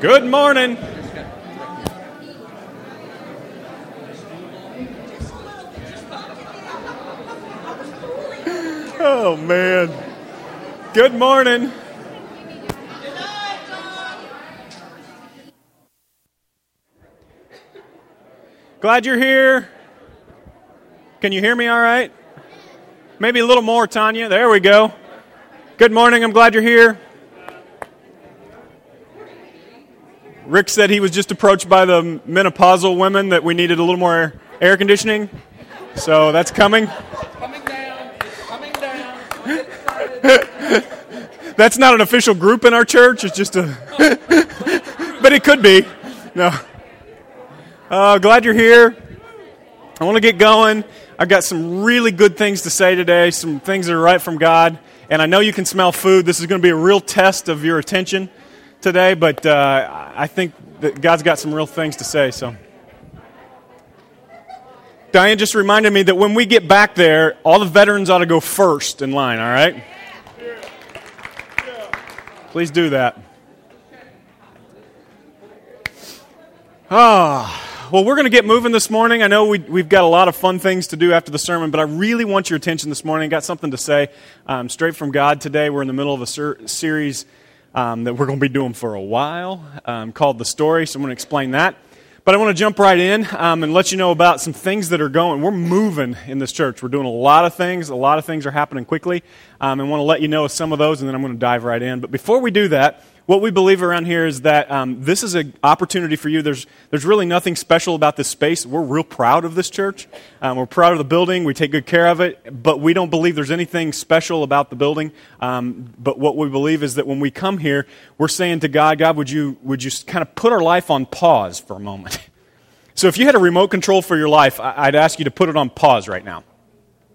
Good morning. Oh, man. Good morning. Glad you're here. Can you hear me all right? Maybe a little more, Tanya. There we go. Good morning. I'm glad you're here. Rick said he was just approached by the menopausal women that we needed a little more air conditioning. So that's coming. Coming down, coming down. That's not an official group in our church. It's just a. but it could be. No. Uh, glad you're here. I want to get going. I've got some really good things to say today, some things that are right from God. And I know you can smell food. This is going to be a real test of your attention today, but uh, I think that God's got some real things to say. So, Diane just reminded me that when we get back there, all the veterans ought to go first in line. All right? Please do that. Ah, well, we're going to get moving this morning. I know we, we've got a lot of fun things to do after the sermon, but I really want your attention this morning. I got something to say um, straight from God today. We're in the middle of a ser- series um, that we're going to be doing for a while um, called The Story, so I'm going to explain that. But I want to jump right in um, and let you know about some things that are going. We're moving in this church. We're doing a lot of things. A lot of things are happening quickly. Um, and want to let you know some of those, and then I'm going to dive right in. But before we do that, what we believe around here is that um, this is an opportunity for you. There's, there's really nothing special about this space. We're real proud of this church. Um, we're proud of the building. We take good care of it, but we don't believe there's anything special about the building. Um, but what we believe is that when we come here, we're saying to God, God, would you, would you kind of put our life on pause for a moment? So if you had a remote control for your life, I'd ask you to put it on pause right now.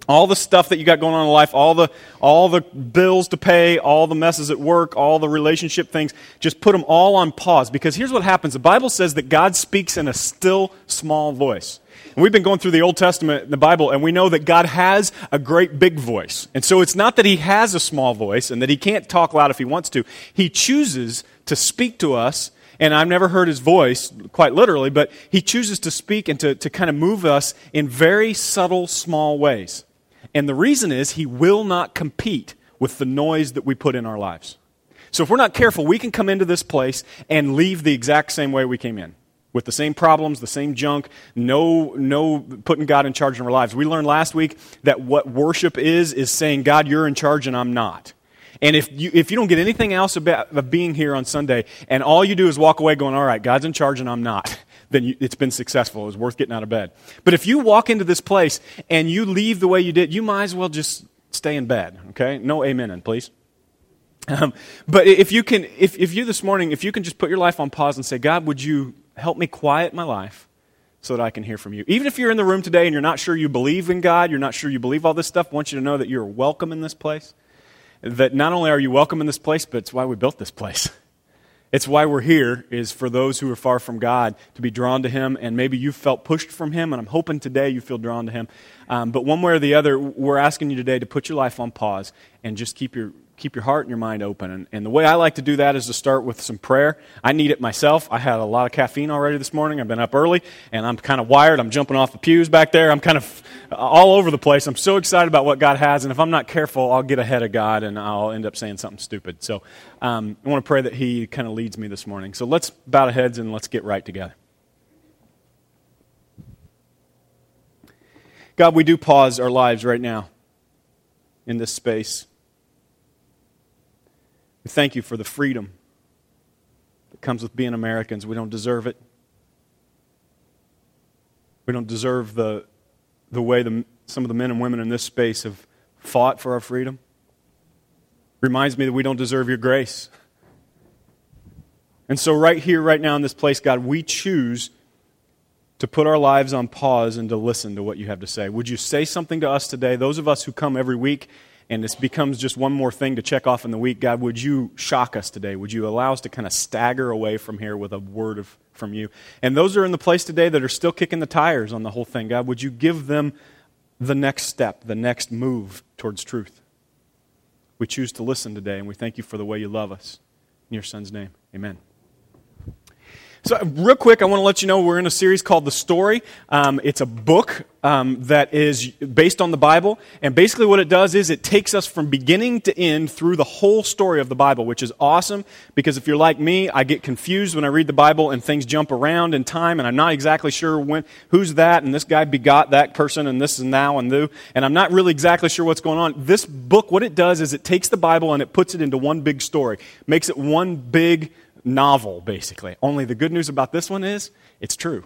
All the stuff that you got going on in life, all the, all the bills to pay, all the messes at work, all the relationship things, just put them all on pause. Because here's what happens the Bible says that God speaks in a still, small voice. And we've been going through the Old Testament, the Bible, and we know that God has a great big voice. And so it's not that He has a small voice and that He can't talk loud if He wants to. He chooses to speak to us and I've never heard his voice, quite literally, but he chooses to speak and to, to kind of move us in very subtle, small ways. And the reason is he will not compete with the noise that we put in our lives. So if we're not careful, we can come into this place and leave the exact same way we came in. With the same problems, the same junk, no, no putting God in charge of our lives. We learned last week that what worship is, is saying, God, you're in charge and I'm not. And if you, if you don't get anything else about being here on Sunday, and all you do is walk away going, all right, God's in charge and I'm not, then you, it's been successful. It was worth getting out of bed. But if you walk into this place and you leave the way you did, you might as well just stay in bed, okay? No amen in, please. Um, but if you can, if, if you this morning, if you can just put your life on pause and say, God, would you help me quiet my life so that I can hear from you? Even if you're in the room today and you're not sure you believe in God, you're not sure you believe all this stuff, I want you to know that you're welcome in this place that not only are you welcome in this place, but it's why we built this place. It's why we're here, is for those who are far from God to be drawn to Him. And maybe you felt pushed from Him, and I'm hoping today you feel drawn to Him. Um, but one way or the other, we're asking you today to put your life on pause and just keep your keep your heart and your mind open. And, and, the way I like to do that is to start with some prayer. I need it myself. I had a lot of caffeine already this morning. I've been up early, and I'm kind of wired. I'm jumping off the pews back there. I'm kind of all over the place. I'm so excited about what God has, and if I'm not careful, I'll get ahead of God and I'll end up saying something stupid. So um, I want to pray that He kind of leads me this morning. So let's bow our heads and let's get right together. God, we do pause our lives right now in this space. We thank you for the freedom that comes with being Americans. We don't deserve it. We don't deserve the, the way the, some of the men and women in this space have fought for our freedom. Reminds me that we don't deserve your grace. And so, right here, right now in this place, God, we choose to put our lives on pause and to listen to what you have to say. Would you say something to us today? Those of us who come every week and this becomes just one more thing to check off in the week, God, would you shock us today? Would you allow us to kind of stagger away from here with a word of, from you? And those are in the place today that are still kicking the tires on the whole thing, God, would you give them the next step, the next move towards truth? We choose to listen today, and we thank you for the way you love us. In your son's name, amen. So, real quick, I want to let you know we're in a series called The Story. Um, it's a book um, that is based on the Bible. And basically, what it does is it takes us from beginning to end through the whole story of the Bible, which is awesome because if you're like me, I get confused when I read the Bible and things jump around in time, and I'm not exactly sure when, who's that, and this guy begot that person, and this is now and new, and I'm not really exactly sure what's going on. This book, what it does is it takes the Bible and it puts it into one big story, makes it one big novel, basically. Only the good news about this one is it's true.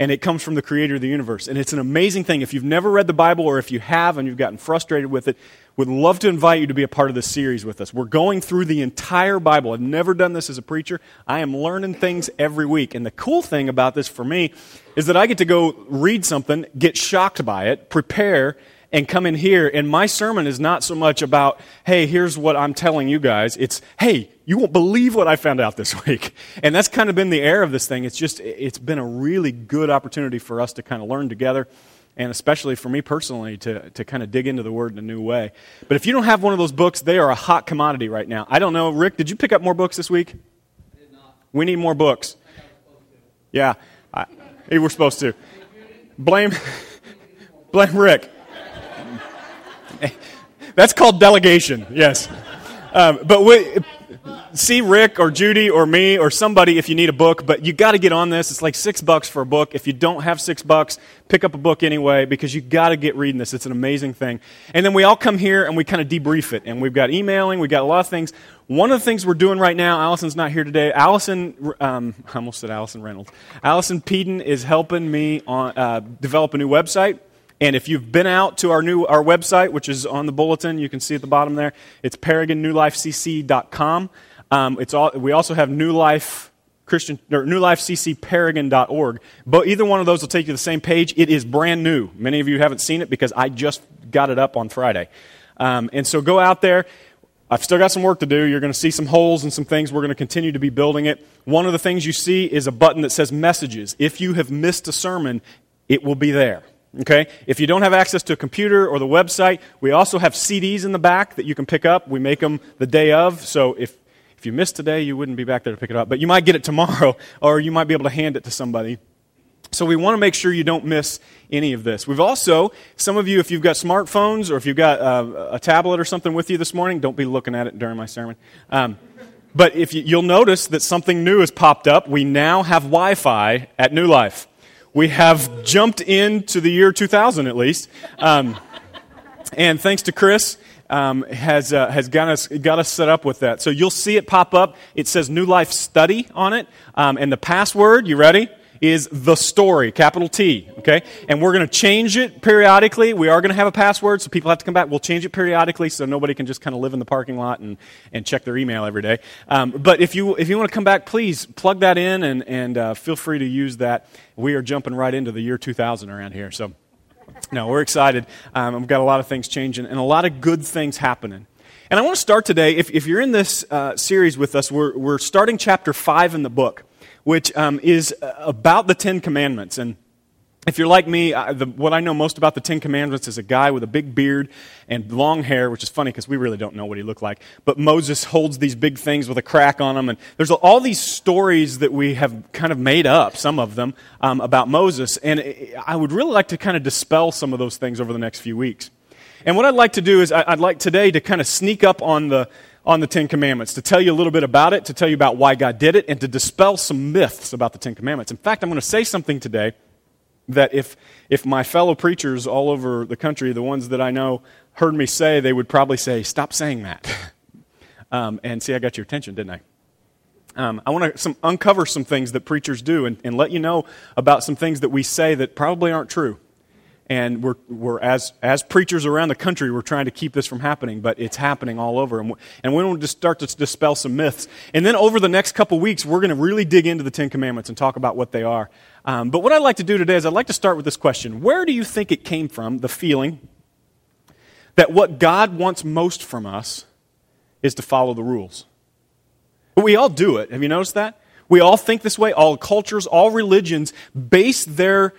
And it comes from the creator of the universe. And it's an amazing thing. If you've never read the Bible or if you have and you've gotten frustrated with it, would love to invite you to be a part of this series with us. We're going through the entire Bible. I've never done this as a preacher. I am learning things every week. And the cool thing about this for me is that I get to go read something, get shocked by it, prepare, and come in here, and my sermon is not so much about, hey, here's what I'm telling you guys. It's, hey, you won't believe what I found out this week. And that's kind of been the air of this thing. It's just, it's been a really good opportunity for us to kind of learn together, and especially for me personally to, to kind of dig into the Word in a new way. But if you don't have one of those books, they are a hot commodity right now. I don't know, Rick, did you pick up more books this week? We need more books. Yeah, I, we're supposed to. Blame, blame Rick. That's called delegation, yes. Um, but we, see Rick or Judy or me or somebody if you need a book, but you got to get on this. It's like six bucks for a book. If you don't have six bucks, pick up a book anyway because you got to get reading this. It's an amazing thing. And then we all come here and we kind of debrief it. And we've got emailing, we've got a lot of things. One of the things we're doing right now, Allison's not here today. Allison, um, I almost said Allison Reynolds. Allison Peden is helping me on, uh, develop a new website. And if you've been out to our new our website, which is on the bulletin, you can see at the bottom there, it's ParagonNewLifeCC.com. Um, it's all, we also have New Life Christian or New Life CC Paragon.org. But either one of those will take you to the same page. It is brand new. Many of you haven't seen it because I just got it up on Friday. Um, and so go out there. I've still got some work to do. You're going to see some holes and some things. We're going to continue to be building it. One of the things you see is a button that says messages. If you have missed a sermon, it will be there. Okay? If you don't have access to a computer or the website, we also have CDs in the back that you can pick up. We make them the day of. So if if you missed today, you wouldn't be back there to pick it up. But you might get it tomorrow, or you might be able to hand it to somebody. So we want to make sure you don't miss any of this. We've also, some of you, if you've got smartphones or if you've got uh, a tablet or something with you this morning, don't be looking at it during my sermon. Um, but if you, you'll notice that something new has popped up. We now have Wi-Fi at New Life. We have jumped into the year 2000 at least. Um, and thanks to Chris, um, has, uh, has got us, got us set up with that. So you'll see it pop up. It says New Life Study on it. Um, and the password, you ready? Is the story, capital T, okay? And we're going to change it periodically. We are going to have a password, so people have to come back. We'll change it periodically so nobody can just kind of live in the parking lot and, and check their email every day. Um, but if you, if you want to come back, please plug that in and, and uh, feel free to use that. We are jumping right into the year 2000 around here, so no, we're excited. Um, we've got a lot of things changing and a lot of good things happening. And I want to start today, if, if you're in this uh, series with us, we're, we're starting chapter 5 in the book, which um, is uh, about the Ten Commandments. And if you're like me, I, the, what I know most about the Ten Commandments is a guy with a big beard and long hair, which is funny because we really don't know what he looked like. But Moses holds these big things with a crack on them. And there's all these stories that we have kind of made up, some of them, um, about Moses. And I would really like to kind of dispel some of those things over the next few weeks. And what I'd like to do is I'd like today to kind of sneak up on the, on the Ten Commandments, to tell you a little bit about it, to tell you about why God did it, and to dispel some myths about the Ten Commandments. In fact, I'm going to say something today that if, if my fellow preachers all over the country, the ones that I know, heard me say, they would probably say, Stop saying that. um, and see, I got your attention, didn't I? Um, I want to uncover some things that preachers do and, and let you know about some things that we say that probably aren't true. And we're, we're as, as preachers around the country, we're trying to keep this from happening, but it's happening all over. And, and we want to start to dispel some myths. And then over the next couple weeks, we're going to really dig into the Ten Commandments and talk about what they are. Um, but what I'd like to do today is I'd like to start with this question Where do you think it came from, the feeling that what God wants most from us is to follow the rules? But we all do it. Have you noticed that? We all think this way. All cultures, all religions base their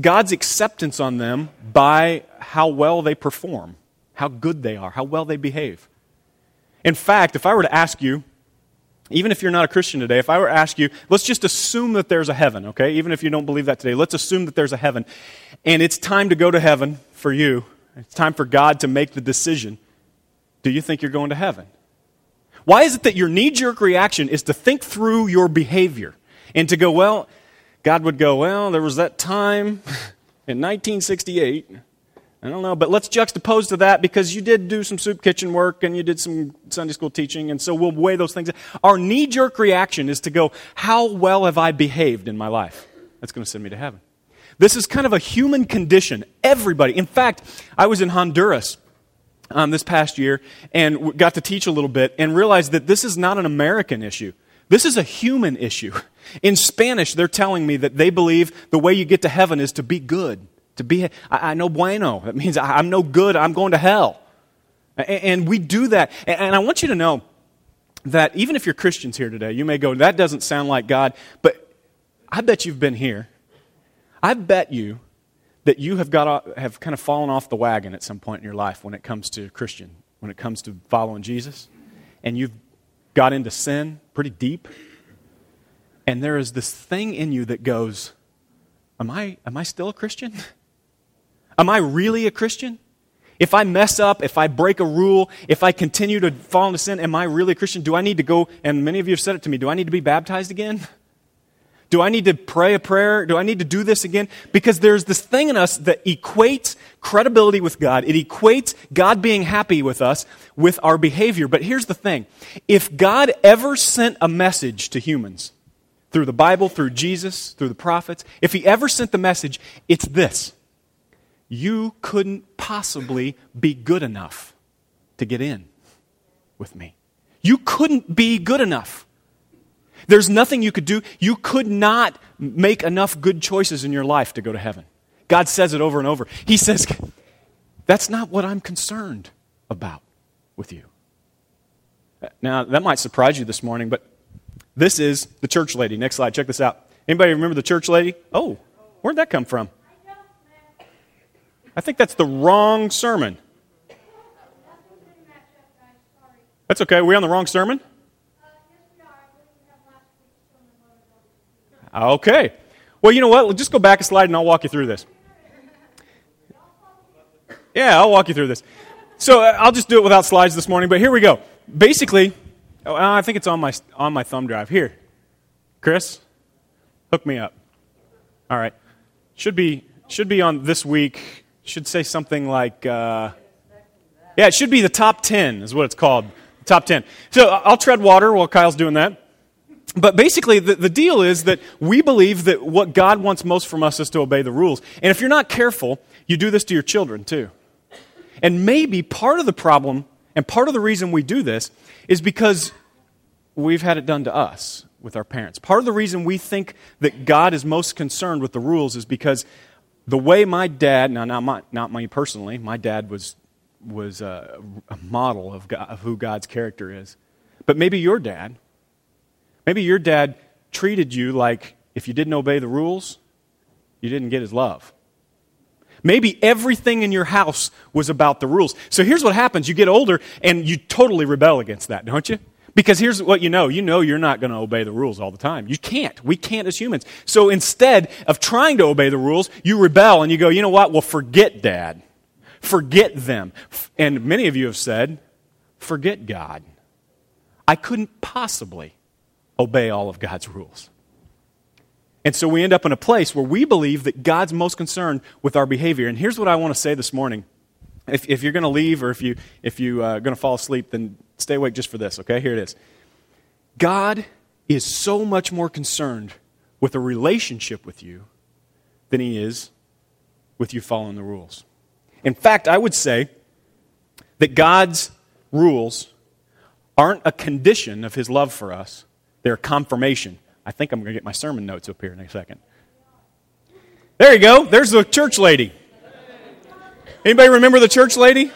God's acceptance on them by how well they perform, how good they are, how well they behave. In fact, if I were to ask you, even if you're not a Christian today, if I were to ask you, let's just assume that there's a heaven, okay? Even if you don't believe that today, let's assume that there's a heaven. And it's time to go to heaven for you. It's time for God to make the decision. Do you think you're going to heaven? Why is it that your knee jerk reaction is to think through your behavior and to go, well, God would go, well, there was that time in 1968 I don't know, but let's juxtapose to that because you did do some soup kitchen work and you did some Sunday school teaching, and so we'll weigh those things. Our knee jerk reaction is to go, How well have I behaved in my life? That's going to send me to heaven. This is kind of a human condition. Everybody. In fact, I was in Honduras um, this past year and got to teach a little bit and realized that this is not an American issue. This is a human issue. In Spanish, they're telling me that they believe the way you get to heaven is to be good. To be, I, I no bueno. That means I, am no good. I'm going to hell. And, and we do that. And, and I want you to know that even if you're Christians here today, you may go, that doesn't sound like God. But I bet you've been here. I bet you that you have, got, have kind of fallen off the wagon at some point in your life when it comes to Christian, when it comes to following Jesus. And you've got into sin pretty deep. And there is this thing in you that goes, Am I, am I still a Christian? Am I really a Christian? If I mess up, if I break a rule, if I continue to fall into sin, am I really a Christian? Do I need to go, and many of you have said it to me, do I need to be baptized again? Do I need to pray a prayer? Do I need to do this again? Because there's this thing in us that equates credibility with God. It equates God being happy with us with our behavior. But here's the thing if God ever sent a message to humans through the Bible, through Jesus, through the prophets, if He ever sent the message, it's this you couldn't possibly be good enough to get in with me. You couldn't be good enough. There's nothing you could do. You could not make enough good choices in your life to go to heaven. God says it over and over. He says, That's not what I'm concerned about with you. Now, that might surprise you this morning, but this is the church lady. Next slide. Check this out. Anybody remember the church lady? Oh, where'd that come from? I think that's the wrong sermon. That's okay. Are we on the wrong sermon? Okay. Well, you know what? Let's just go back a slide and I'll walk you through this. Yeah, I'll walk you through this. So uh, I'll just do it without slides this morning, but here we go. Basically, oh, I think it's on my, on my thumb drive. Here. Chris, hook me up. All right. Should be, should be on this week should say something like, uh, yeah, it should be the top 10 is what it's called. Top 10. So I'll tread water while Kyle's doing that. But basically, the, the deal is that we believe that what God wants most from us is to obey the rules. And if you're not careful, you do this to your children too. And maybe part of the problem and part of the reason we do this is because we've had it done to us with our parents. Part of the reason we think that God is most concerned with the rules is because the way my dad, now not, my, not me personally, my dad was, was a, a model of, God, of who God's character is. But maybe your dad, maybe your dad treated you like if you didn't obey the rules, you didn't get his love. Maybe everything in your house was about the rules. So here's what happens you get older and you totally rebel against that, don't you? Because here's what you know you know you're not going to obey the rules all the time. You can't. We can't as humans. So instead of trying to obey the rules, you rebel and you go, you know what? Well, forget dad. Forget them. And many of you have said, forget God. I couldn't possibly obey all of God's rules. And so we end up in a place where we believe that God's most concerned with our behavior. And here's what I want to say this morning. If, if you're going to leave or if, you, if you're uh, going to fall asleep, then Stay awake just for this, okay? Here it is. God is so much more concerned with a relationship with you than he is with you following the rules. In fact, I would say that God's rules aren't a condition of his love for us, they're confirmation. I think I'm going to get my sermon notes up here in a second. There you go. There's the church lady. Anybody remember the church lady?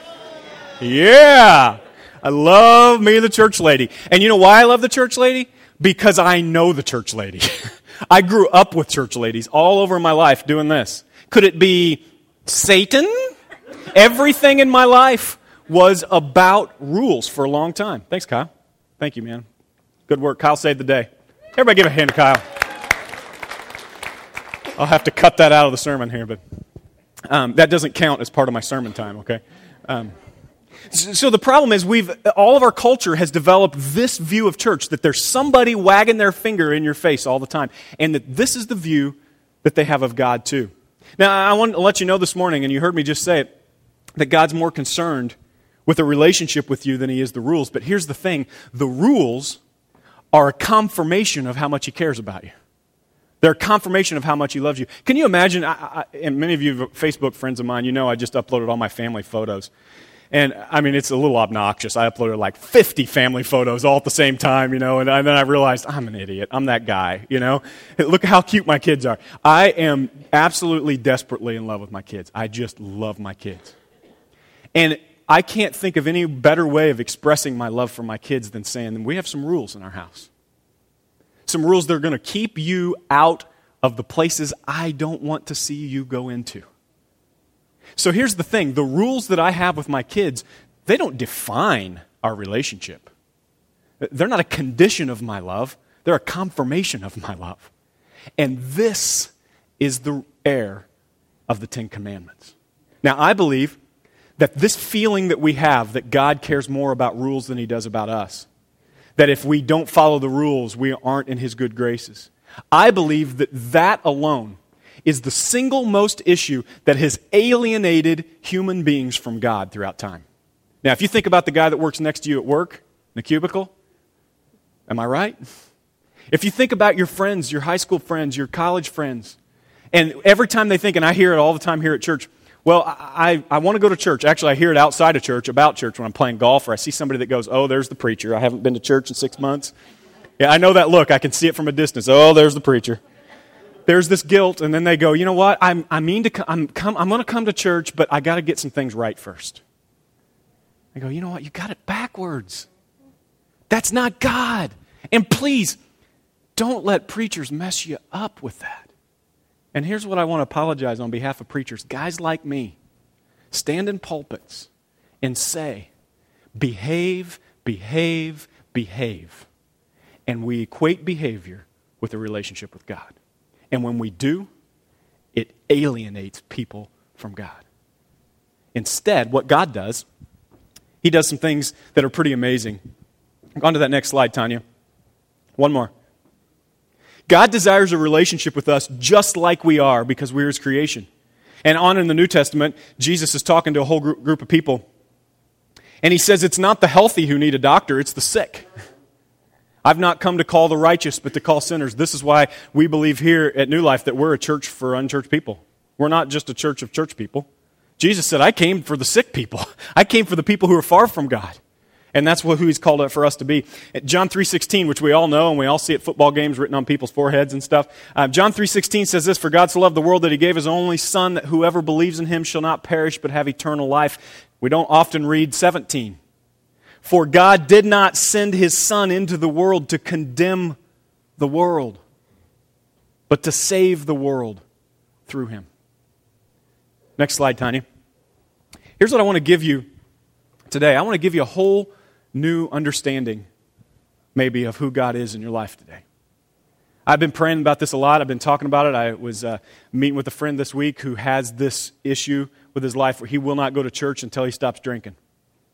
Yeah. I love me the church lady. And you know why I love the church lady? Because I know the church lady. I grew up with church ladies all over my life doing this. Could it be Satan? Everything in my life was about rules for a long time. Thanks, Kyle. Thank you, man. Good work. Kyle saved the day. Everybody give a hand to Kyle. I'll have to cut that out of the sermon here, but um, that doesn't count as part of my sermon time, okay? Um, so the problem is we've all of our culture has developed this view of church that there's somebody wagging their finger in your face all the time and that this is the view that they have of God too. Now I want to let you know this morning and you heard me just say it that God's more concerned with a relationship with you than he is the rules. But here's the thing, the rules are a confirmation of how much he cares about you. They're a confirmation of how much he loves you. Can you imagine? I, I, and many of you Facebook friends of mine, you know I just uploaded all my family photos. And I mean, it's a little obnoxious. I uploaded like 50 family photos all at the same time, you know, and, and then I realized I'm an idiot. I'm that guy, you know. Look how cute my kids are. I am absolutely desperately in love with my kids. I just love my kids. And I can't think of any better way of expressing my love for my kids than saying, we have some rules in our house. Some rules that are going to keep you out of the places I don't want to see you go into. So here's the thing the rules that I have with my kids, they don't define our relationship. They're not a condition of my love, they're a confirmation of my love. And this is the air of the Ten Commandments. Now, I believe that this feeling that we have that God cares more about rules than he does about us, that if we don't follow the rules, we aren't in his good graces. I believe that that alone is the single most issue that has alienated human beings from God throughout time. Now, if you think about the guy that works next to you at work in the cubicle, am I right? If you think about your friends, your high school friends, your college friends, and every time they think, and I hear it all the time here at church, well, I, I, want to go to church. Actually, I hear it outside of church, about church, when I'm playing golf, or I see somebody that goes, Oh, there's the preacher. I haven't been to church in six months. Yeah, I know that look. I can see it from a distance. Oh, there's the preacher there's this guilt, and then they go, you know what? I'm, I mean to come, I'm, come, I'm going to come to church, but I got to get some things right first. I go, you know what? You got it backwards. That's not God. And please, don't let preachers mess you up with that. And here's what I want to apologize on behalf of preachers guys like me stand in pulpits and say, behave, behave, behave. And we equate behavior with a relationship with God. And when we do, it alienates people from God. Instead, what God does, He does some things that are pretty amazing. On to that next slide, Tanya. One more. God desires a relationship with us just like we are because we're His creation. And on in the New Testament, Jesus is talking to a whole group of people. And He says it's not the healthy who need a doctor, it's the sick. I've not come to call the righteous, but to call sinners. This is why we believe here at New Life that we're a church for unchurched people. We're not just a church of church people. Jesus said, I came for the sick people. I came for the people who are far from God. And that's who he's called up for us to be. John 3.16, which we all know and we all see at football games written on people's foreheads and stuff. Uh, John 3.16 says this, For God so loved the world that he gave his only son that whoever believes in him shall not perish but have eternal life. We don't often read 17. For God did not send his Son into the world to condemn the world, but to save the world through him. Next slide, Tanya. Here's what I want to give you today I want to give you a whole new understanding, maybe, of who God is in your life today. I've been praying about this a lot. I've been talking about it. I was uh, meeting with a friend this week who has this issue with his life where he will not go to church until he stops drinking.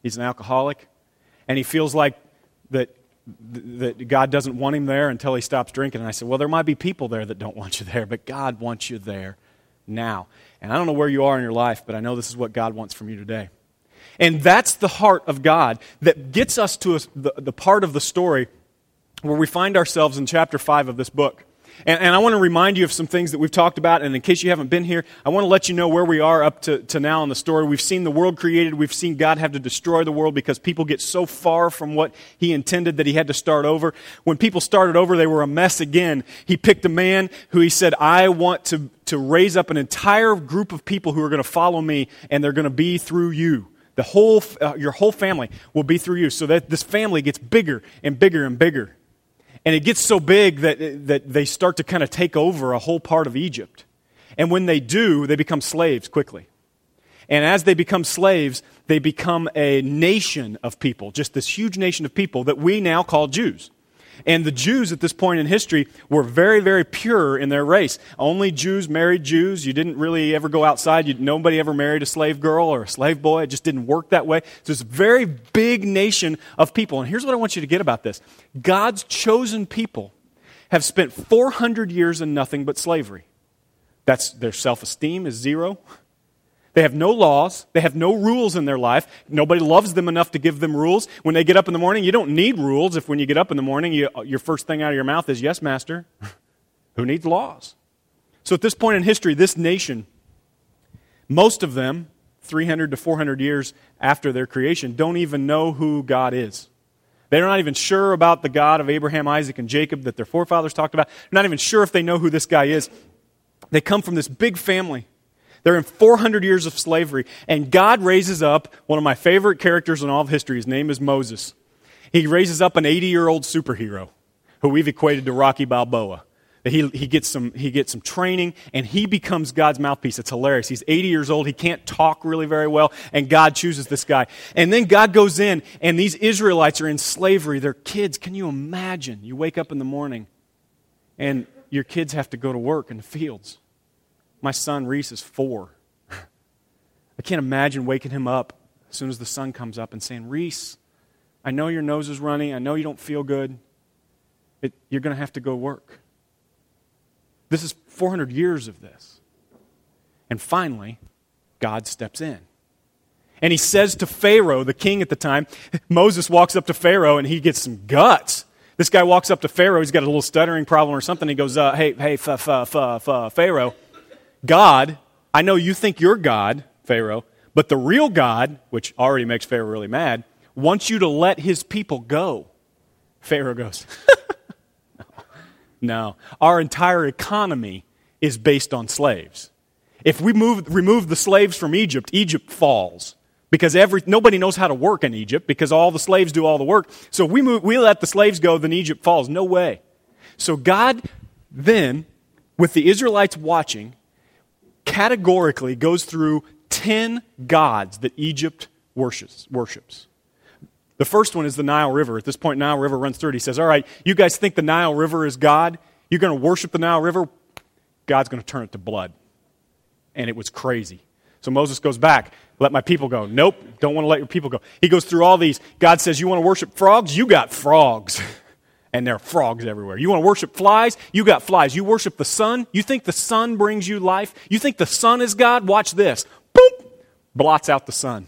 He's an alcoholic and he feels like that that God doesn't want him there until he stops drinking. And I said, Well, there might be people there that don't want you there, but God wants you there now. And I don't know where you are in your life, but I know this is what God wants from you today. And that's the heart of God that gets us to a, the, the part of the story where we find ourselves in chapter 5 of this book. And, and, I want to remind you of some things that we've talked about. And in case you haven't been here, I want to let you know where we are up to, to now in the story. We've seen the world created. We've seen God have to destroy the world because people get so far from what He intended that He had to start over. When people started over, they were a mess again. He picked a man who He said, I want to, to raise up an entire group of people who are going to follow me, and they're going to be through you. The whole, uh, your whole family will be through you. So that this family gets bigger and bigger and bigger. And it gets so big that, that they start to kind of take over a whole part of Egypt. And when they do, they become slaves quickly. And as they become slaves, they become a nation of people, just this huge nation of people that we now call Jews. And the Jews at this point in history were very, very pure in their race. Only Jews married Jews. You didn't really ever go outside. You, nobody ever married a slave girl or a slave boy. It just didn't work that way. It's a very big nation of people. And here's what I want you to get about this God's chosen people have spent 400 years in nothing but slavery. That's their self esteem is zero. They have no laws. They have no rules in their life. Nobody loves them enough to give them rules. When they get up in the morning, you don't need rules if when you get up in the morning, you, your first thing out of your mouth is, Yes, Master. Who needs laws? So at this point in history, this nation, most of them, 300 to 400 years after their creation, don't even know who God is. They're not even sure about the God of Abraham, Isaac, and Jacob that their forefathers talked about. They're not even sure if they know who this guy is. They come from this big family. They're in 400 years of slavery. And God raises up one of my favorite characters in all of history. His name is Moses. He raises up an 80 year old superhero who we've equated to Rocky Balboa. He, he, gets some, he gets some training and he becomes God's mouthpiece. It's hilarious. He's 80 years old. He can't talk really very well, and God chooses this guy. And then God goes in, and these Israelites are in slavery. They're kids. Can you imagine? You wake up in the morning, and your kids have to go to work in the fields. My son Reese is four. I can't imagine waking him up as soon as the sun comes up and saying, Reese, I know your nose is running. I know you don't feel good. It, you're going to have to go work. This is 400 years of this. And finally, God steps in. And he says to Pharaoh, the king at the time, Moses walks up to Pharaoh and he gets some guts. This guy walks up to Pharaoh. He's got a little stuttering problem or something. He goes, uh, Hey, hey, f- f- f- f- Pharaoh, God, I know you think you're God, Pharaoh, but the real God, which already makes Pharaoh really mad, wants you to let his people go. Pharaoh goes, no. Our entire economy is based on slaves. If we move, remove the slaves from Egypt, Egypt falls. Because every, nobody knows how to work in Egypt because all the slaves do all the work. So if we, move, we let the slaves go, then Egypt falls. No way. So God then, with the Israelites watching, categorically goes through 10 gods that Egypt worships. worships. The first one is the Nile River. At this point, Nile River runs through it. He says, All right, you guys think the Nile River is God? You're going to worship the Nile River? God's going to turn it to blood. And it was crazy. So Moses goes back. Let my people go. Nope, don't want to let your people go. He goes through all these. God says, You want to worship frogs? You got frogs. and there are frogs everywhere. You want to worship flies? You got flies. You worship the sun? You think the sun brings you life? You think the sun is God? Watch this. Boop! Blots out the sun.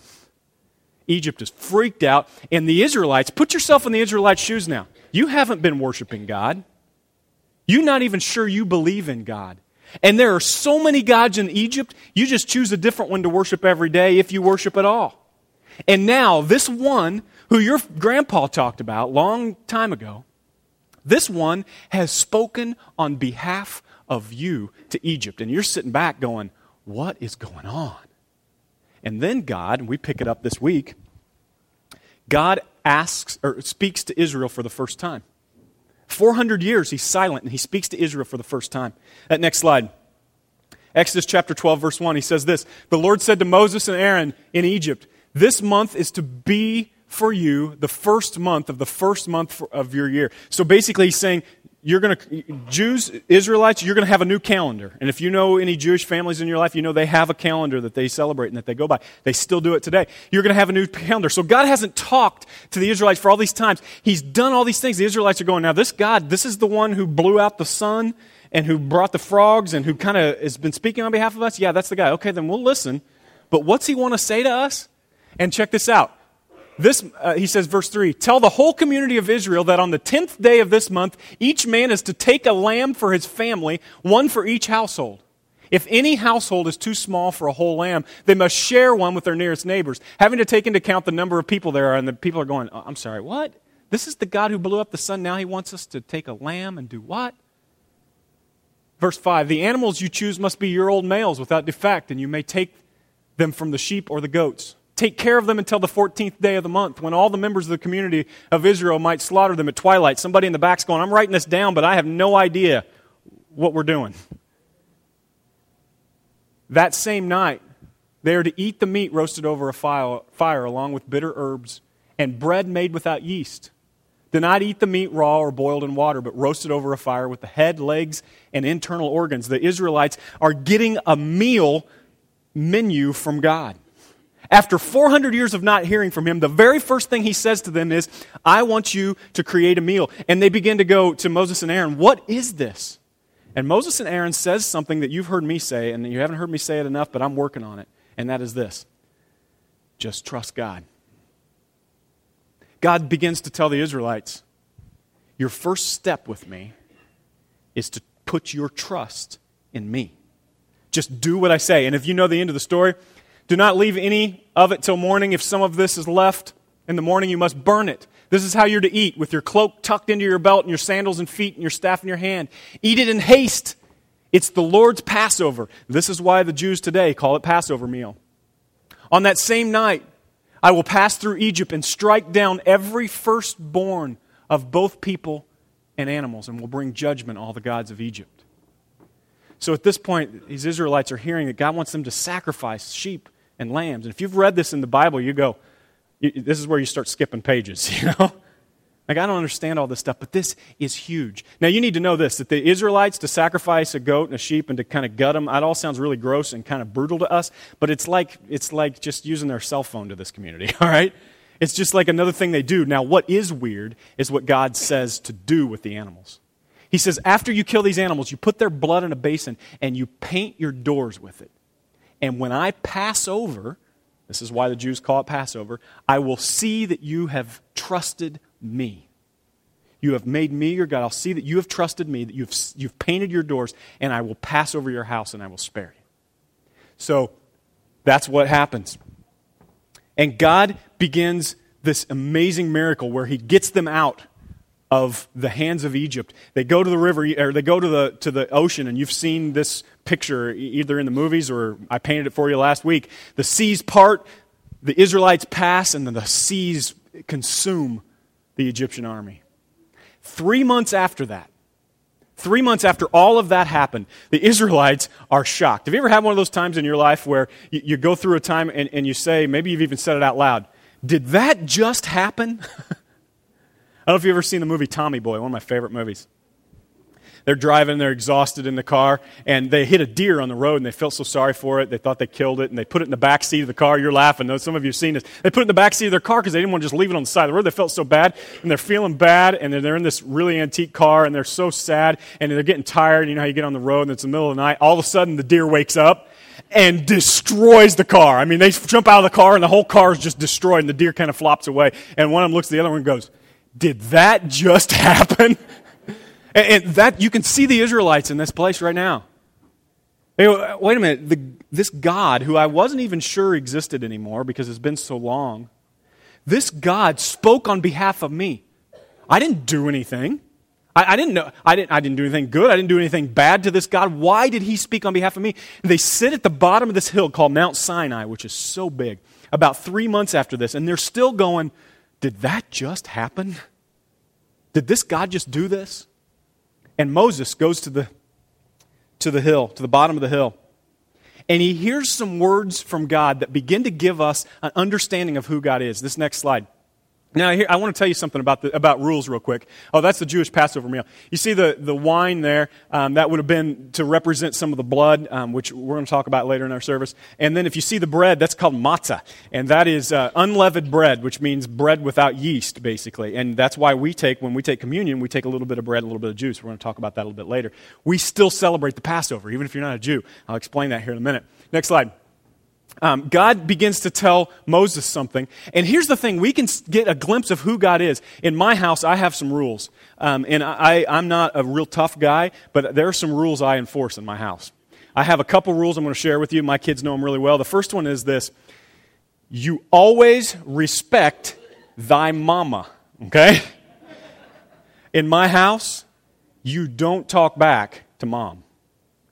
Egypt is freaked out. And the Israelites, put yourself in the Israelites' shoes now. You haven't been worshiping God. You're not even sure you believe in God. And there are so many gods in Egypt, you just choose a different one to worship every day if you worship at all. And now, this one who your grandpa talked about long time ago, this one has spoken on behalf of you to Egypt. And you're sitting back going, What is going on? And then God, and we pick it up this week, God asks or speaks to Israel for the first time. 400 years he's silent and he speaks to Israel for the first time. That next slide. Exodus chapter 12, verse 1, he says this The Lord said to Moses and Aaron in Egypt, This month is to be for you the first month of the first month of your year. So basically, he's saying, you're going to, Jews, Israelites, you're going to have a new calendar. And if you know any Jewish families in your life, you know they have a calendar that they celebrate and that they go by. They still do it today. You're going to have a new calendar. So God hasn't talked to the Israelites for all these times. He's done all these things. The Israelites are going, now this God, this is the one who blew out the sun and who brought the frogs and who kind of has been speaking on behalf of us. Yeah, that's the guy. Okay, then we'll listen. But what's he want to say to us? And check this out. This, uh, he says, verse 3 Tell the whole community of Israel that on the tenth day of this month, each man is to take a lamb for his family, one for each household. If any household is too small for a whole lamb, they must share one with their nearest neighbors, having to take into account the number of people there are. And the people are going, oh, I'm sorry, what? This is the God who blew up the sun. Now he wants us to take a lamb and do what? Verse 5 The animals you choose must be year old males without defect, and you may take them from the sheep or the goats. Take care of them until the 14th day of the month, when all the members of the community of Israel might slaughter them at twilight. Somebody in the back's going, I'm writing this down, but I have no idea what we're doing. That same night, they are to eat the meat roasted over a fire, along with bitter herbs and bread made without yeast. Did not eat the meat raw or boiled in water, but roasted over a fire with the head, legs, and internal organs. The Israelites are getting a meal menu from God. After 400 years of not hearing from him, the very first thing he says to them is, I want you to create a meal. And they begin to go to Moses and Aaron, What is this? And Moses and Aaron says something that you've heard me say, and you haven't heard me say it enough, but I'm working on it. And that is this just trust God. God begins to tell the Israelites, Your first step with me is to put your trust in me. Just do what I say. And if you know the end of the story, do not leave any of it till morning. If some of this is left in the morning, you must burn it. This is how you're to eat, with your cloak tucked into your belt and your sandals and feet and your staff in your hand. Eat it in haste. It's the Lord's Passover. This is why the Jews today call it Passover meal. On that same night, I will pass through Egypt and strike down every firstborn of both people and animals, and will bring judgment on all the gods of Egypt. So at this point, these Israelites are hearing that God wants them to sacrifice sheep and lambs. And if you've read this in the Bible, you go, this is where you start skipping pages, you know? Like, I don't understand all this stuff, but this is huge. Now, you need to know this that the Israelites to sacrifice a goat and a sheep and to kind of gut them, that all sounds really gross and kind of brutal to us, but it's like, it's like just using their cell phone to this community, all right? It's just like another thing they do. Now, what is weird is what God says to do with the animals. He says, after you kill these animals, you put their blood in a basin and you paint your doors with it. And when I pass over, this is why the Jews call it Passover, I will see that you have trusted me. You have made me your God. I'll see that you have trusted me, that you've, you've painted your doors, and I will pass over your house and I will spare you. So that's what happens. And God begins this amazing miracle where He gets them out of the hands of Egypt. They go to the river, or they go to the, to the ocean, and you've seen this picture either in the movies or I painted it for you last week. The seas part, the Israelites pass, and then the seas consume the Egyptian army. Three months after that, three months after all of that happened, the Israelites are shocked. Have you ever had one of those times in your life where you, you go through a time and, and you say, maybe you've even said it out loud, did that just happen? I don't know if you've ever seen the movie Tommy Boy, one of my favorite movies. They're driving, they're exhausted in the car, and they hit a deer on the road, and they felt so sorry for it. They thought they killed it, and they put it in the back seat of the car. You're laughing, though. Some of you have seen this. They put it in the back seat of their car because they didn't want to just leave it on the side of the road. They felt so bad, and they're feeling bad, and they're in this really antique car, and they're so sad, and they're getting tired. You know how you get on the road, and it's the middle of the night. All of a sudden, the deer wakes up and destroys the car. I mean, they jump out of the car, and the whole car is just destroyed, and the deer kind of flops away. And one of them looks at the other one and goes, did that just happen? and, that you can see the Israelites in this place right now. wait a minute. The, this God, who I wasn't even sure existed anymore because it's been so long, this God spoke on behalf of me. I didn't do anything. I, I, didn't know. I didn't, I didn't do anything good. I didn't do anything bad to this God. Why did he speak on behalf of me? And they sit at the bottom of this hill called Mount Sinai, which is so big, about three months after this, and they're still going, did that just happen? Did this God just do this? And Moses goes to the, to the hill, to the bottom of the hill. And he hears some words from God that begin to give us an understanding of who God is. This next slide. Now, here, I want to tell you something about, the, about rules real quick. Oh, that's the Jewish Passover meal. You see the, the wine there? Um, that would have been to represent some of the blood, um, which we're going to talk about later in our service. And then if you see the bread, that's called matzah. And that is uh, unleavened bread, which means bread without yeast, basically. And that's why we take, when we take communion, we take a little bit of bread, a little bit of juice. We're going to talk about that a little bit later. We still celebrate the Passover, even if you're not a Jew. I'll explain that here in a minute. Next slide um, God begins to tell Moses something. And here's the thing we can get a glimpse of who God is. In my house, I have some rules. Um, and I, I'm not a real tough guy, but there are some rules I enforce in my house. I have a couple rules I'm going to share with you. My kids know them really well. The first one is this you always respect thy mama, okay? In my house, you don't talk back to mom.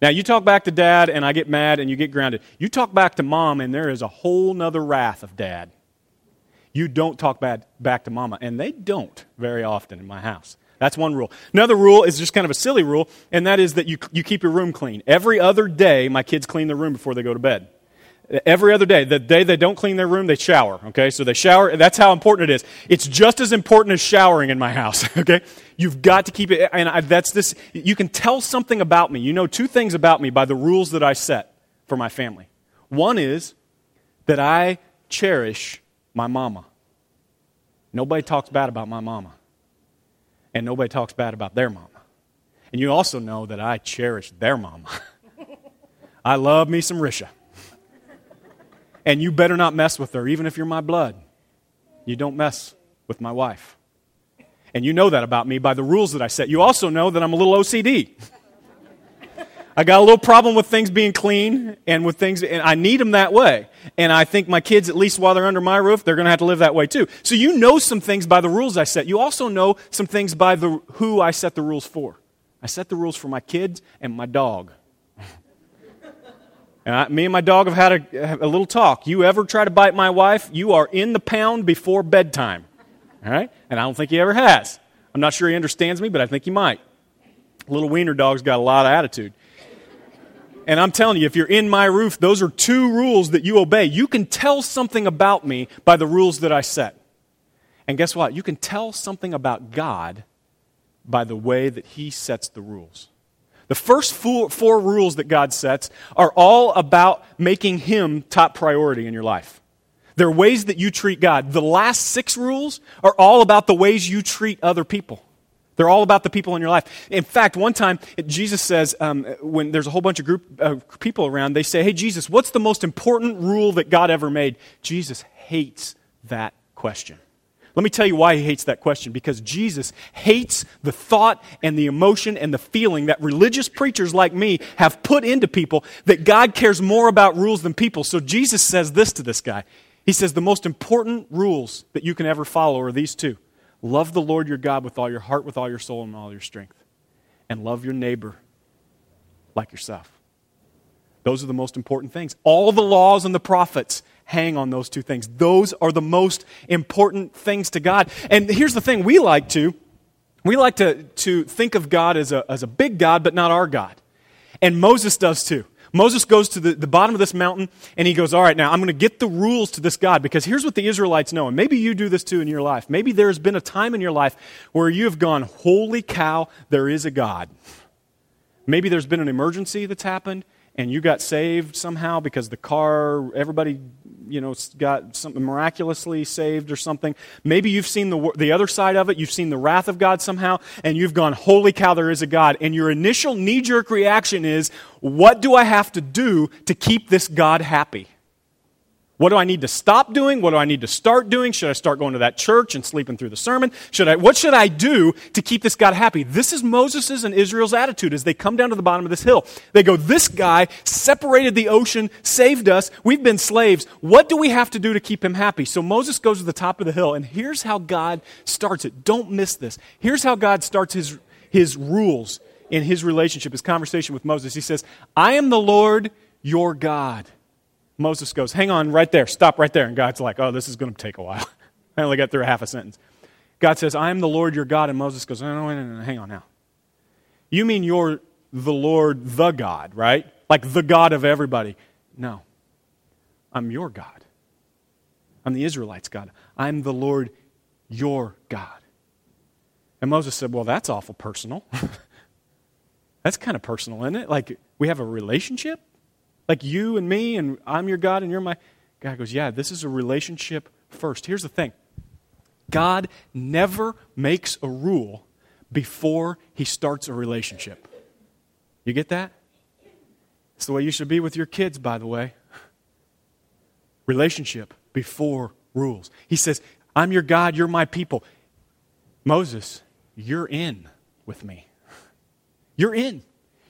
Now, you talk back to dad, and I get mad and you get grounded. You talk back to mom, and there is a whole nother wrath of dad. You don't talk bad, back to mama, and they don't very often in my house. That's one rule. Another rule is just kind of a silly rule, and that is that you, you keep your room clean. Every other day, my kids clean their room before they go to bed. Every other day. The day they don't clean their room, they shower. Okay? So they shower. That's how important it is. It's just as important as showering in my house. Okay? You've got to keep it. And I, that's this. You can tell something about me. You know two things about me by the rules that I set for my family. One is that I cherish my mama. Nobody talks bad about my mama. And nobody talks bad about their mama. And you also know that I cherish their mama. I love me some Risha. And you better not mess with her, even if you're my blood. You don't mess with my wife. And you know that about me by the rules that I set. You also know that I'm a little OCD. I got a little problem with things being clean and with things, and I need them that way. And I think my kids, at least while they're under my roof, they're going to have to live that way too. So you know some things by the rules I set. You also know some things by the who I set the rules for. I set the rules for my kids and my dog. And I, me and my dog have had a, a, little talk. You ever try to bite my wife, you are in the pound before bedtime. All right? And I don't think he ever has. I'm not sure he understands me, but I think he might. Little wiener dog's got a lot of attitude. And I'm telling you, if you're in my roof, those are two rules that you obey. You can tell something about me by the rules that I set. And guess what? You can tell something about God by the way that He sets the rules. The first four, four rules that God sets are all about making Him top priority in your life. They're ways that you treat God. The last six rules are all about the ways you treat other people. They're all about the people in your life. In fact, one time, Jesus says, um, when there's a whole bunch of group uh, people around, they say, Hey, Jesus, what's the most important rule that God ever made? Jesus hates that question. Let me tell you why he hates that question. Because Jesus hates the thought and the emotion and the feeling that religious preachers like me have put into people that God cares more about rules than people. So Jesus says this to this guy. He says, The most important rules that you can ever follow are these two love the Lord your God with all your heart, with all your soul, and all your strength, and love your neighbor like yourself. Those are the most important things. All the laws and the prophets hang on those two things. Those are the most important things to God. And here's the thing we like to. We like to, to think of God as a, as a big God, but not our God. And Moses does too. Moses goes to the, the bottom of this mountain and he goes, All right, now I'm going to get the rules to this God because here's what the Israelites know. And maybe you do this too in your life. Maybe there's been a time in your life where you have gone, Holy cow, there is a God. Maybe there's been an emergency that's happened and you got saved somehow because the car, everybody, you know, got something miraculously saved or something. Maybe you've seen the, the other side of it. You've seen the wrath of God somehow, and you've gone, holy cow, there is a God. And your initial knee jerk reaction is, what do I have to do to keep this God happy? What do I need to stop doing? What do I need to start doing? Should I start going to that church and sleeping through the sermon? Should I, what should I do to keep this God happy? This is Moses' and Israel's attitude as they come down to the bottom of this hill. They go, This guy separated the ocean, saved us. We've been slaves. What do we have to do to keep him happy? So Moses goes to the top of the hill, and here's how God starts it. Don't miss this. Here's how God starts his, his rules in his relationship, his conversation with Moses. He says, I am the Lord your God. Moses goes, Hang on right there, stop right there. And God's like, Oh, this is going to take a while. I only got through half a sentence. God says, I am the Lord your God. And Moses goes, No, no, no, no, hang on now. You mean you're the Lord, the God, right? Like the God of everybody. No. I'm your God. I'm the Israelites' God. I'm the Lord, your God. And Moses said, Well, that's awful personal. that's kind of personal, isn't it? Like, we have a relationship? Like you and me, and I'm your God and you're my. God goes, Yeah, this is a relationship first. Here's the thing God never makes a rule before he starts a relationship. You get that? It's the way you should be with your kids, by the way. Relationship before rules. He says, I'm your God, you're my people. Moses, you're in with me. You're in.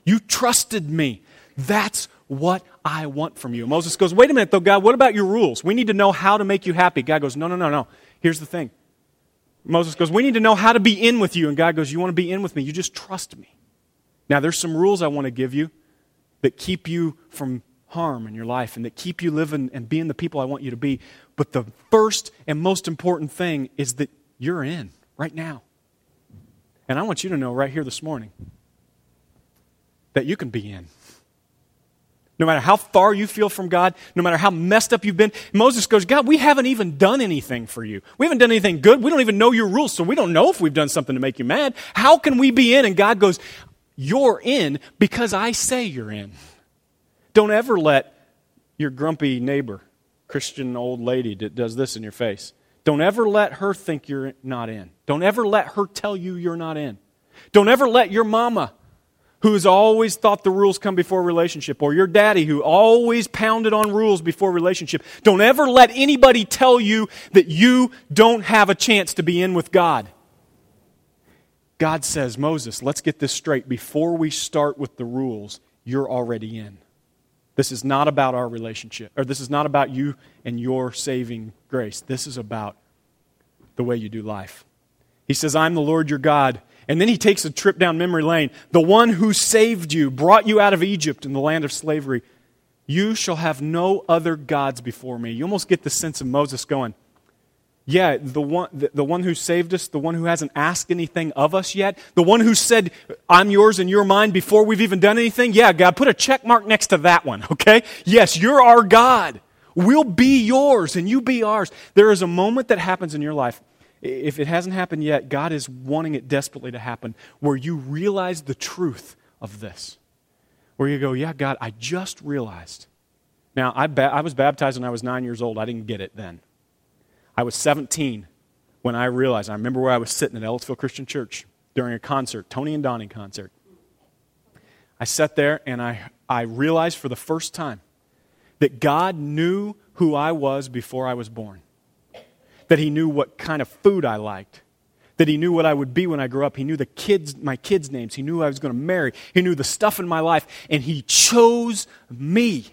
You trusted me. That's what I want from you. Moses goes, Wait a minute, though, God, what about your rules? We need to know how to make you happy. God goes, No, no, no, no. Here's the thing. Moses goes, We need to know how to be in with you. And God goes, You want to be in with me? You just trust me. Now, there's some rules I want to give you that keep you from harm in your life and that keep you living and being the people I want you to be. But the first and most important thing is that you're in right now. And I want you to know right here this morning that you can be in No matter how far you feel from God, no matter how messed up you've been, Moses goes, God, we haven't even done anything for you. We haven't done anything good. We don't even know your rules, so we don't know if we've done something to make you mad. How can we be in? And God goes, You're in because I say you're in. Don't ever let your grumpy neighbor, Christian old lady that does this in your face, don't ever let her think you're not in. Don't ever let her tell you you're not in. Don't ever let your mama who's always thought the rules come before relationship, or your daddy who always pounded on rules before relationship. Don't ever let anybody tell you that you don't have a chance to be in with God. God says, Moses, let's get this straight. Before we start with the rules, you're already in. This is not about our relationship, or this is not about you and your saving grace. This is about the way you do life. He says, I'm the Lord your God and then he takes a trip down memory lane. The one who saved you, brought you out of Egypt in the land of slavery. You shall have no other gods before me. You almost get the sense of Moses going, yeah, the one, the, the, one who saved us, the one who hasn't asked anything of us yet, the one who said, I'm yours and you're mine before we've even done anything. Yeah, God, put a check mark next to that one, okay? Yes, you're our God. We'll be yours and you be ours. There is a moment that happens in your life if it hasn't happened yet, God is wanting it desperately to happen, where you realize the truth of this. Where you go, yeah, God, I just realized. Now, I, ba- I was baptized when I was nine years old. I didn't get it then. I was 17 when I realized. I remember where I was sitting at Ellisville Christian Church during a concert, Tony and Donnie concert. I sat there and I, I realized for the first time that God knew who I was before I was born that he knew what kind of food I liked, that he knew what I would be when I grew up. He knew the kids, my kids' names. He knew I was going to marry. He knew the stuff in my life, and he chose me.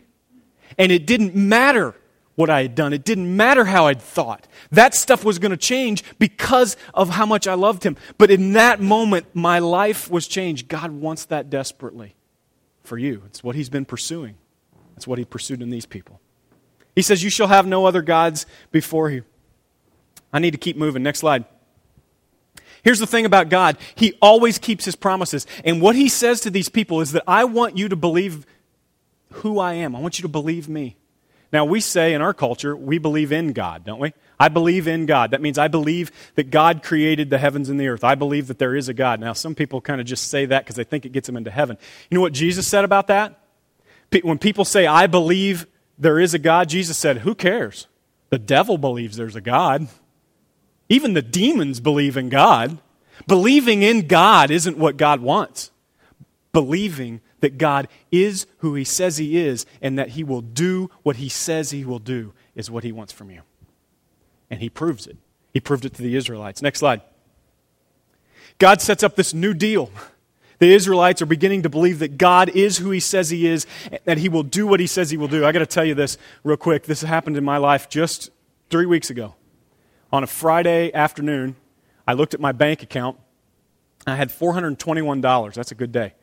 And it didn't matter what I had done. It didn't matter how I'd thought. That stuff was going to change because of how much I loved him. But in that moment, my life was changed. God wants that desperately for you. It's what he's been pursuing. That's what he pursued in these people. He says, You shall have no other gods before you. I need to keep moving. Next slide. Here's the thing about God He always keeps His promises. And what He says to these people is that I want you to believe who I am. I want you to believe me. Now, we say in our culture, we believe in God, don't we? I believe in God. That means I believe that God created the heavens and the earth. I believe that there is a God. Now, some people kind of just say that because they think it gets them into heaven. You know what Jesus said about that? When people say, I believe there is a God, Jesus said, Who cares? The devil believes there's a God. Even the demons believe in God. Believing in God isn't what God wants. Believing that God is who He says He is and that He will do what He says He will do is what He wants from you. And He proves it. He proved it to the Israelites. Next slide. God sets up this new deal. The Israelites are beginning to believe that God is who He says He is, and that He will do what He says He will do. I got to tell you this real quick. This happened in my life just three weeks ago on a Friday afternoon, I looked at my bank account. I had $421. That's a good day.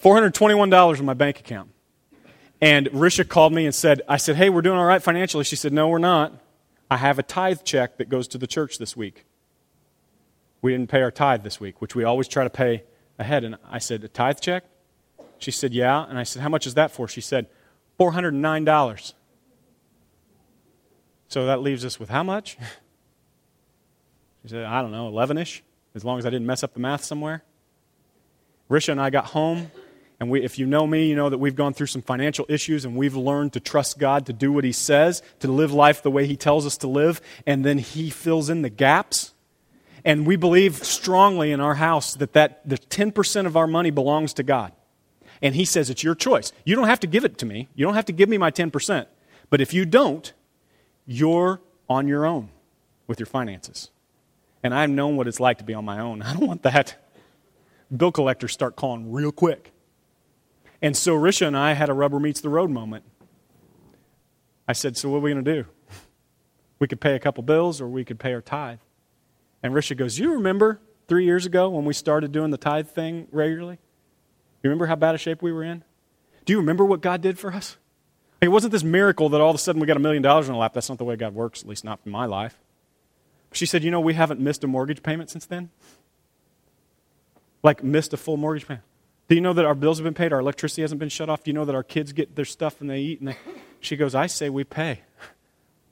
$421 in my bank account. And Risha called me and said, I said, hey, we're doing all right financially. She said, no, we're not. I have a tithe check that goes to the church this week. We didn't pay our tithe this week, which we always try to pay ahead. And I said, a tithe check? She said, yeah. And I said, how much is that for? She said, $409. So that leaves us with how much? I don't know, 11 ish, as long as I didn't mess up the math somewhere. Risha and I got home, and we, if you know me, you know that we've gone through some financial issues, and we've learned to trust God to do what He says, to live life the way He tells us to live, and then He fills in the gaps. And we believe strongly in our house that, that the 10% of our money belongs to God. And He says it's your choice. You don't have to give it to me, you don't have to give me my 10%. But if you don't, you're on your own with your finances. And I've known what it's like to be on my own. I don't want that. Bill collectors start calling real quick. And so Risha and I had a rubber meets the road moment. I said, So what are we going to do? We could pay a couple bills or we could pay our tithe. And Risha goes, You remember three years ago when we started doing the tithe thing regularly? You remember how bad a shape we were in? Do you remember what God did for us? It wasn't this miracle that all of a sudden we got a million dollars in our lap. That's not the way God works, at least not in my life. She said, You know, we haven't missed a mortgage payment since then. Like, missed a full mortgage payment. Do you know that our bills have been paid? Our electricity hasn't been shut off? Do you know that our kids get their stuff and they eat? And they... She goes, I say we pay.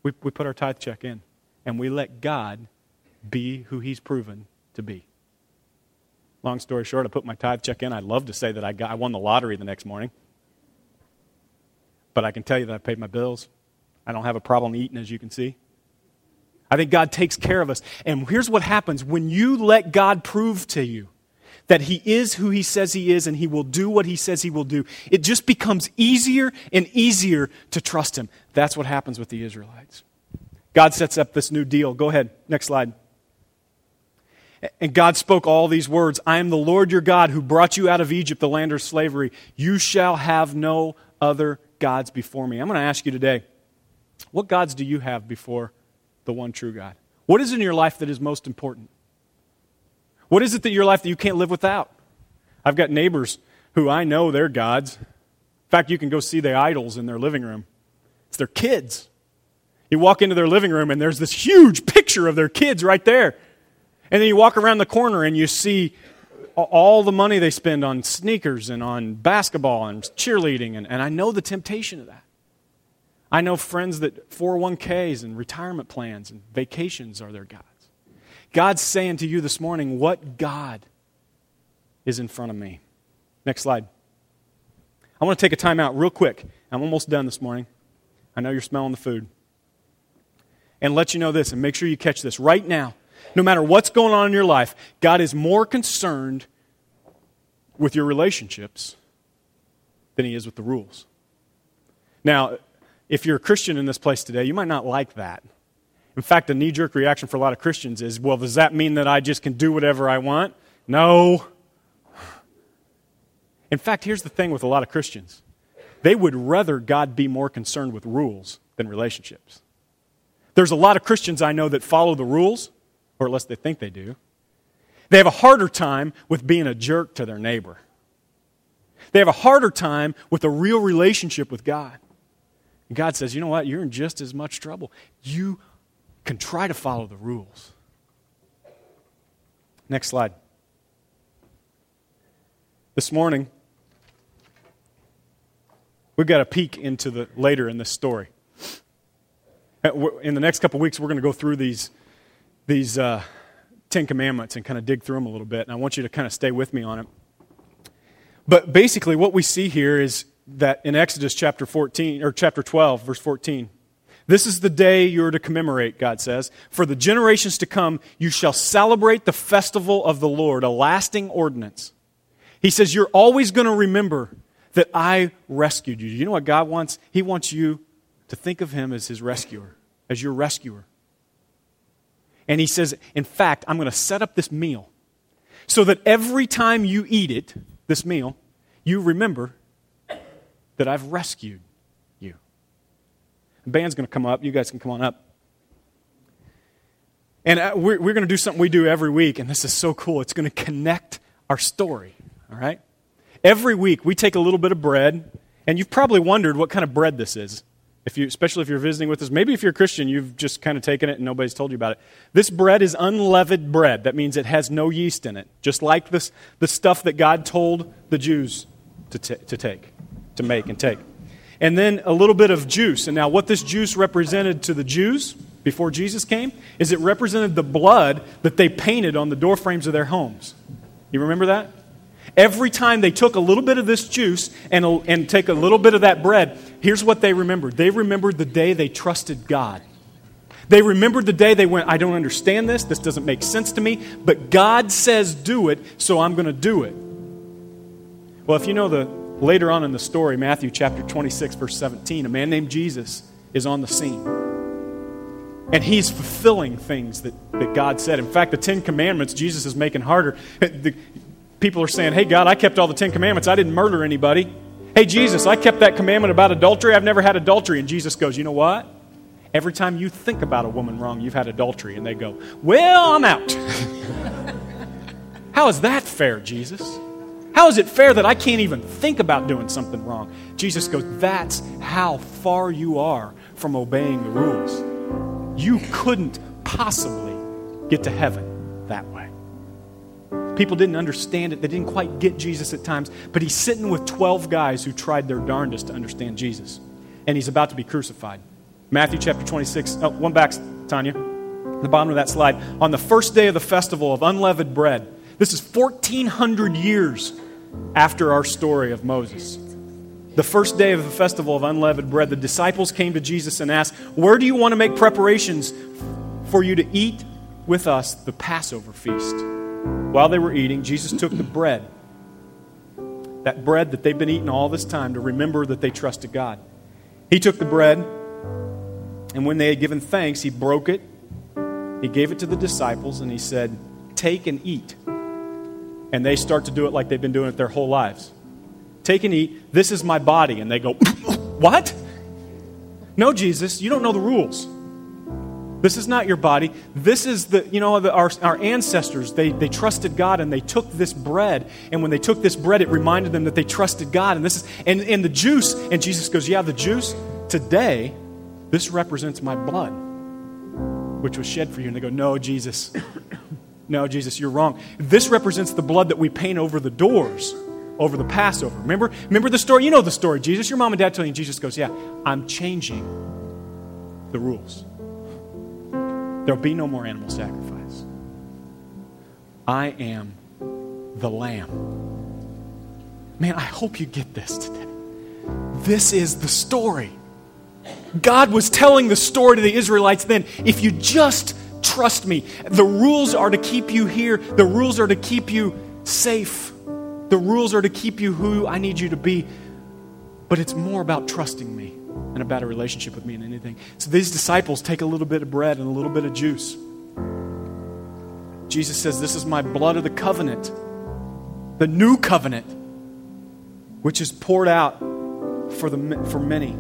We, we put our tithe check in. And we let God be who He's proven to be. Long story short, I put my tithe check in. I'd love to say that I, got, I won the lottery the next morning. But I can tell you that I paid my bills. I don't have a problem eating, as you can see. I think God takes care of us. And here's what happens when you let God prove to you that He is who He says He is and He will do what He says He will do, it just becomes easier and easier to trust Him. That's what happens with the Israelites. God sets up this new deal. Go ahead, next slide. And God spoke all these words I am the Lord your God who brought you out of Egypt, the land of slavery. You shall have no other gods before me. I'm going to ask you today what gods do you have before the one true God? What is in your life that is most important? What is it that your life that you can't live without? I've got neighbors who I know they're gods. In fact, you can go see the idols in their living room. It's their kids. You walk into their living room and there's this huge picture of their kids right there. And then you walk around the corner and you see all the money they spend on sneakers and on basketball and cheerleading. And, and I know the temptation of that. I know friends that 401ks and retirement plans and vacations are their gods. God's saying to you this morning, what God is in front of me? Next slide. I want to take a time out real quick. I'm almost done this morning. I know you're smelling the food. And let you know this, and make sure you catch this. Right now, no matter what's going on in your life, God is more concerned with your relationships than He is with the rules. Now, if you're a Christian in this place today, you might not like that. In fact, a knee jerk reaction for a lot of Christians is well, does that mean that I just can do whatever I want? No. In fact, here's the thing with a lot of Christians they would rather God be more concerned with rules than relationships. There's a lot of Christians I know that follow the rules, or at least they think they do. They have a harder time with being a jerk to their neighbor. They have a harder time with a real relationship with God. God says, you know what? You're in just as much trouble. You can try to follow the rules. Next slide. This morning, we've got a peek into the later in this story. In the next couple weeks, we're going to go through these, these uh, Ten Commandments and kind of dig through them a little bit. And I want you to kind of stay with me on it. But basically, what we see here is that in Exodus chapter 14 or chapter 12 verse 14 this is the day you're to commemorate God says for the generations to come you shall celebrate the festival of the Lord a lasting ordinance. He says you're always going to remember that I rescued you. You know what God wants? He wants you to think of him as his rescuer as your rescuer. And he says in fact I'm going to set up this meal so that every time you eat it this meal you remember that I've rescued you. The band's going to come up. You guys can come on up. And uh, we're, we're going to do something we do every week, and this is so cool. It's going to connect our story, all right? Every week, we take a little bit of bread, and you've probably wondered what kind of bread this is. If you, especially if you're visiting with us. Maybe if you're a Christian, you've just kind of taken it and nobody's told you about it. This bread is unleavened bread. That means it has no yeast in it, just like this, the stuff that God told the Jews to, t- to take to make and take. And then a little bit of juice. And now, what this juice represented to the Jews before Jesus came is it represented the blood that they painted on the doorframes of their homes. You remember that? Every time they took a little bit of this juice and, and take a little bit of that bread, here's what they remembered. They remembered the day they trusted God. They remembered the day they went, I don't understand this. This doesn't make sense to me. But God says do it, so I'm going to do it. Well, if you know the Later on in the story, Matthew chapter 26, verse 17, a man named Jesus is on the scene. And he's fulfilling things that, that God said. In fact, the Ten Commandments, Jesus is making harder. The, people are saying, Hey, God, I kept all the Ten Commandments. I didn't murder anybody. Hey, Jesus, I kept that commandment about adultery. I've never had adultery. And Jesus goes, You know what? Every time you think about a woman wrong, you've had adultery. And they go, Well, I'm out. How is that fair, Jesus? How is it fair that I can't even think about doing something wrong? Jesus goes, That's how far you are from obeying the rules. You couldn't possibly get to heaven that way. People didn't understand it. They didn't quite get Jesus at times. But he's sitting with 12 guys who tried their darndest to understand Jesus. And he's about to be crucified. Matthew chapter 26. Oh, one back, Tanya. The bottom of that slide. On the first day of the festival of unleavened bread. This is 1,400 years after our story of Moses. The first day of the festival of unleavened bread, the disciples came to Jesus and asked, Where do you want to make preparations for you to eat with us the Passover feast? While they were eating, Jesus took the bread, that bread that they've been eating all this time to remember that they trusted God. He took the bread, and when they had given thanks, he broke it, he gave it to the disciples, and he said, Take and eat. And they start to do it like they've been doing it their whole lives. Take and eat. This is my body. And they go, What? No, Jesus, you don't know the rules. This is not your body. This is the, you know, the, our, our ancestors, they, they trusted God and they took this bread. And when they took this bread, it reminded them that they trusted God. And this is, and, and the juice, and Jesus goes, Yeah, the juice, today, this represents my blood, which was shed for you. And they go, No, Jesus. No, Jesus, you're wrong. This represents the blood that we paint over the doors over the Passover. Remember, remember the story? You know the story. Jesus, your mom and dad tell you, and Jesus goes, Yeah, I'm changing the rules. There'll be no more animal sacrifice. I am the lamb. Man, I hope you get this today. This is the story. God was telling the story to the Israelites then. If you just trust me, the rules are to keep you here, the rules are to keep you safe. The rules are to keep you who I need you to be. But it's more about trusting me and about a relationship with me than anything. So these disciples take a little bit of bread and a little bit of juice. Jesus says, This is my blood of the covenant, the new covenant, which is poured out for, the, for many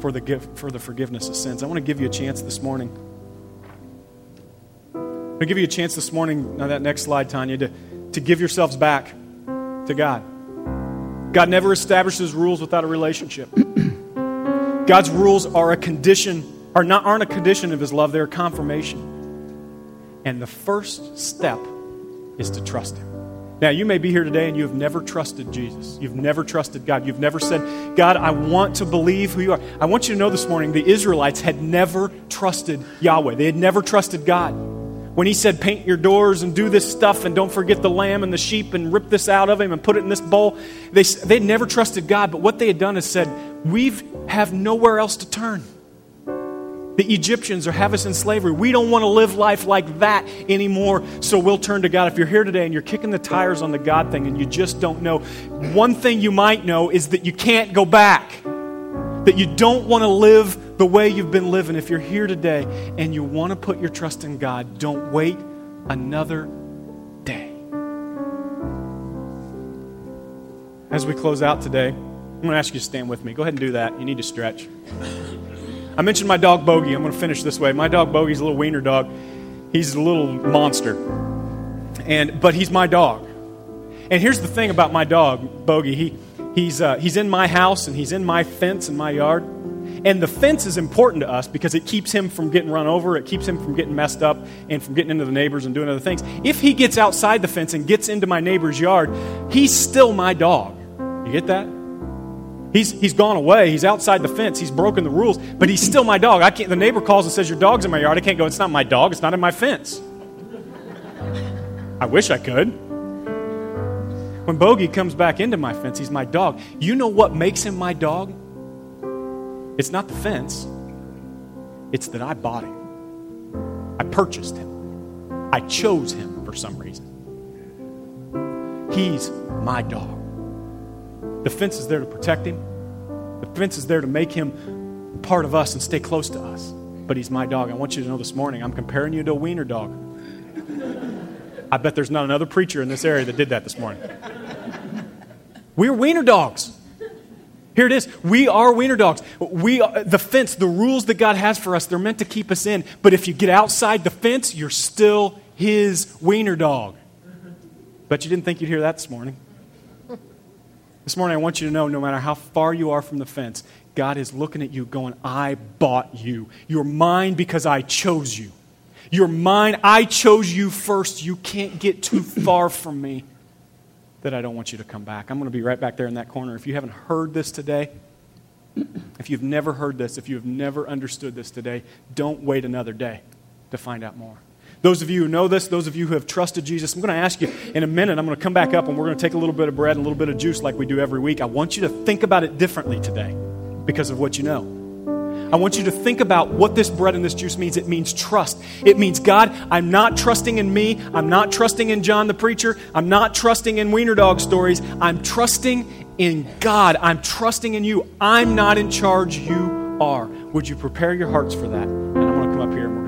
for the, for the forgiveness of sins. I want to give you a chance this morning. Going to give you a chance this morning, on that next slide, Tanya, to, to give yourselves back to God. God never establishes rules without a relationship. God's rules are a condition, are not aren't a condition of his love, they're a confirmation. And the first step is to trust him. Now, you may be here today and you have never trusted Jesus. You've never trusted God. You've never said, God, I want to believe who you are. I want you to know this morning the Israelites had never trusted Yahweh, they had never trusted God. When he said, paint your doors and do this stuff and don't forget the lamb and the sheep and rip this out of him and put it in this bowl, they, they'd never trusted God. But what they had done is said, we have nowhere else to turn. The Egyptians are have us in slavery. We don't want to live life like that anymore, so we'll turn to God. If you're here today and you're kicking the tires on the God thing and you just don't know, one thing you might know is that you can't go back. That you don't want to live the way you've been living. If you're here today and you want to put your trust in God, don't wait another day. As we close out today, I'm going to ask you to stand with me. Go ahead and do that. You need to stretch. I mentioned my dog Bogey. I'm going to finish this way. My dog Bogey's a little wiener dog. He's a little monster. And but he's my dog. And here's the thing about my dog, Bogey. He He's, uh, he's in my house and he's in my fence in my yard. And the fence is important to us because it keeps him from getting run over, it keeps him from getting messed up and from getting into the neighbors and doing other things. If he gets outside the fence and gets into my neighbor's yard, he's still my dog. You get that? He's, he's gone away. He's outside the fence. He's broken the rules, but he's still my dog. I can't, the neighbor calls and says, Your dog's in my yard. I can't go, It's not my dog. It's not in my fence. I wish I could. When Bogey comes back into my fence, he's my dog. You know what makes him my dog? It's not the fence, it's that I bought him. I purchased him. I chose him for some reason. He's my dog. The fence is there to protect him, the fence is there to make him part of us and stay close to us. But he's my dog. I want you to know this morning, I'm comparing you to a wiener dog. I bet there's not another preacher in this area that did that this morning. We're wiener dogs. Here it is. We are wiener dogs. We are, the fence, the rules that God has for us, they're meant to keep us in. But if you get outside the fence, you're still his wiener dog. Bet you didn't think you'd hear that this morning. This morning, I want you to know no matter how far you are from the fence, God is looking at you going, I bought you. You're mine because I chose you. You're mine. I chose you first. You can't get too far from me that I don't want you to come back. I'm going to be right back there in that corner. If you haven't heard this today, if you've never heard this, if you have never understood this today, don't wait another day to find out more. Those of you who know this, those of you who have trusted Jesus, I'm going to ask you in a minute. I'm going to come back up and we're going to take a little bit of bread and a little bit of juice like we do every week. I want you to think about it differently today because of what you know. I want you to think about what this bread and this juice means. It means trust. It means, God, I'm not trusting in me. I'm not trusting in John the preacher. I'm not trusting in wiener dog stories. I'm trusting in God. I'm trusting in you. I'm not in charge. You are. Would you prepare your hearts for that? And I'm going to come up here